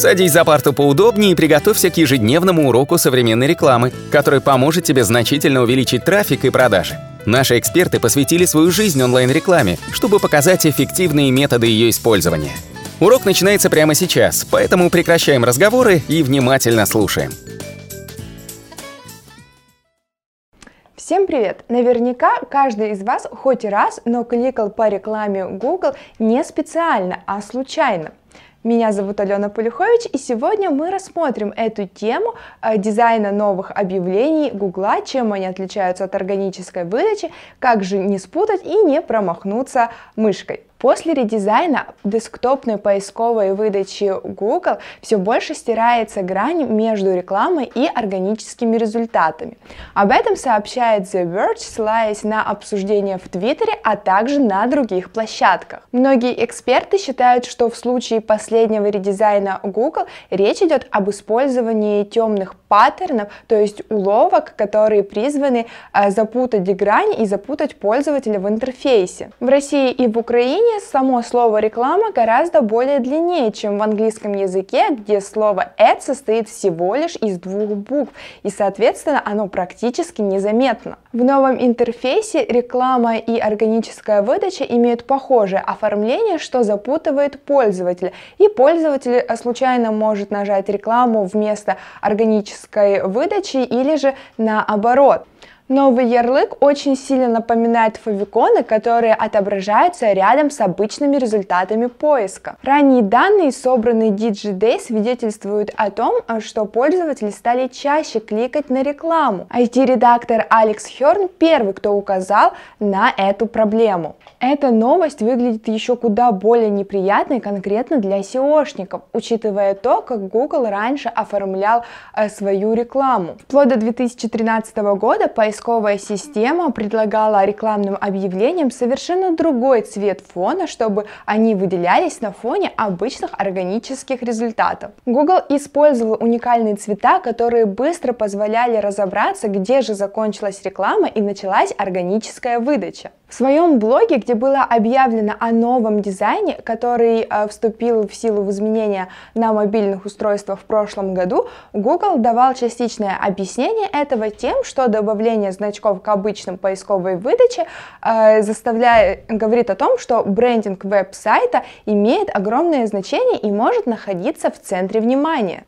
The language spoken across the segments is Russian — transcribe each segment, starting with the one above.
Садись за парту поудобнее и приготовься к ежедневному уроку современной рекламы, который поможет тебе значительно увеличить трафик и продажи. Наши эксперты посвятили свою жизнь онлайн-рекламе, чтобы показать эффективные методы ее использования. Урок начинается прямо сейчас, поэтому прекращаем разговоры и внимательно слушаем. Всем привет! Наверняка каждый из вас хоть раз, но кликал по рекламе Google не специально, а случайно. Меня зовут Алена Полюхович, и сегодня мы рассмотрим эту тему э, дизайна новых объявлений Гугла, чем они отличаются от органической выдачи, как же не спутать и не промахнуться мышкой. После редизайна десктопной поисковой выдачи Google все больше стирается грань между рекламой и органическими результатами. Об этом сообщает The Verge, ссылаясь на обсуждение в Твиттере, а также на других площадках. Многие эксперты считают, что в случае последнего редизайна Google речь идет об использовании темных паттернов, то есть уловок, которые призваны э, запутать грань и запутать пользователя в интерфейсе. В России и в Украине само слово реклама гораздо более длиннее, чем в английском языке, где слово ad состоит всего лишь из двух букв, и соответственно оно практически незаметно. В новом интерфейсе реклама и органическая выдача имеют похожее оформление, что запутывает пользователя, и пользователь э, случайно может нажать рекламу вместо органической выдачи или же наоборот. Новый ярлык очень сильно напоминает фавиконы, которые отображаются рядом с обычными результатами поиска. Ранние данные, собранные DigiDay, свидетельствуют о том, что пользователи стали чаще кликать на рекламу. IT-редактор Алекс Херн первый, кто указал на эту проблему. Эта новость выглядит еще куда более неприятной конкретно для SEOшников, учитывая то, как Google раньше оформлял э, свою рекламу. Вплоть до 2013 года поиск поисковая система предлагала рекламным объявлениям совершенно другой цвет фона, чтобы они выделялись на фоне обычных органических результатов. Google использовал уникальные цвета, которые быстро позволяли разобраться, где же закончилась реклама и началась органическая выдача. В своем блоге, где было объявлено о новом дизайне, который э, вступил в силу в изменения на мобильных устройствах в прошлом году, Google давал частичное объяснение этого тем, что добавление значков к обычным поисковой выдаче э, заставляет, говорит о том, что брендинг веб-сайта имеет огромное значение и может находиться в центре внимания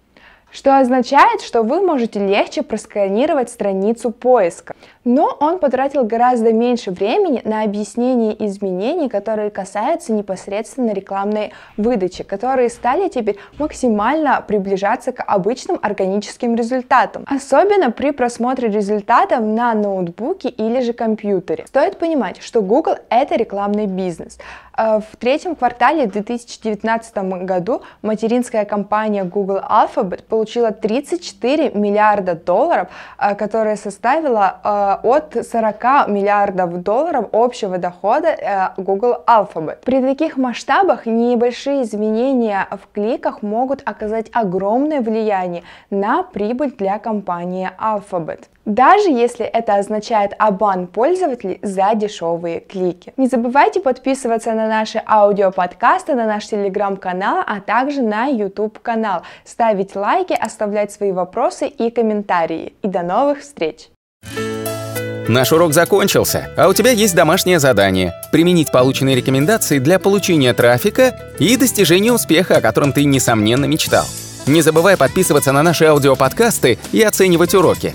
что означает, что вы можете легче просканировать страницу поиска. Но он потратил гораздо меньше времени на объяснение изменений, которые касаются непосредственно рекламной выдачи, которые стали теперь максимально приближаться к обычным органическим результатам, особенно при просмотре результатов на ноутбуке или же компьютере. Стоит понимать, что Google это рекламный бизнес. Э, в третьем квартале 2019 году материнская компания Google Alphabet получила 34 миллиарда долларов, э, которая составила э, от 40 миллиардов долларов общего дохода Google Alphabet. При таких масштабах небольшие изменения в кликах могут оказать огромное влияние на прибыль для компании Alphabet даже если это означает обман пользователей за дешевые клики. Не забывайте подписываться на наши аудиоподкасты, на наш телеграм-канал, а также на YouTube канал, ставить лайки, оставлять свои вопросы и комментарии. И до новых встреч! Наш урок закончился, а у тебя есть домашнее задание – применить полученные рекомендации для получения трафика и достижения успеха, о котором ты, несомненно, мечтал. Не забывай подписываться на наши аудиоподкасты и оценивать уроки.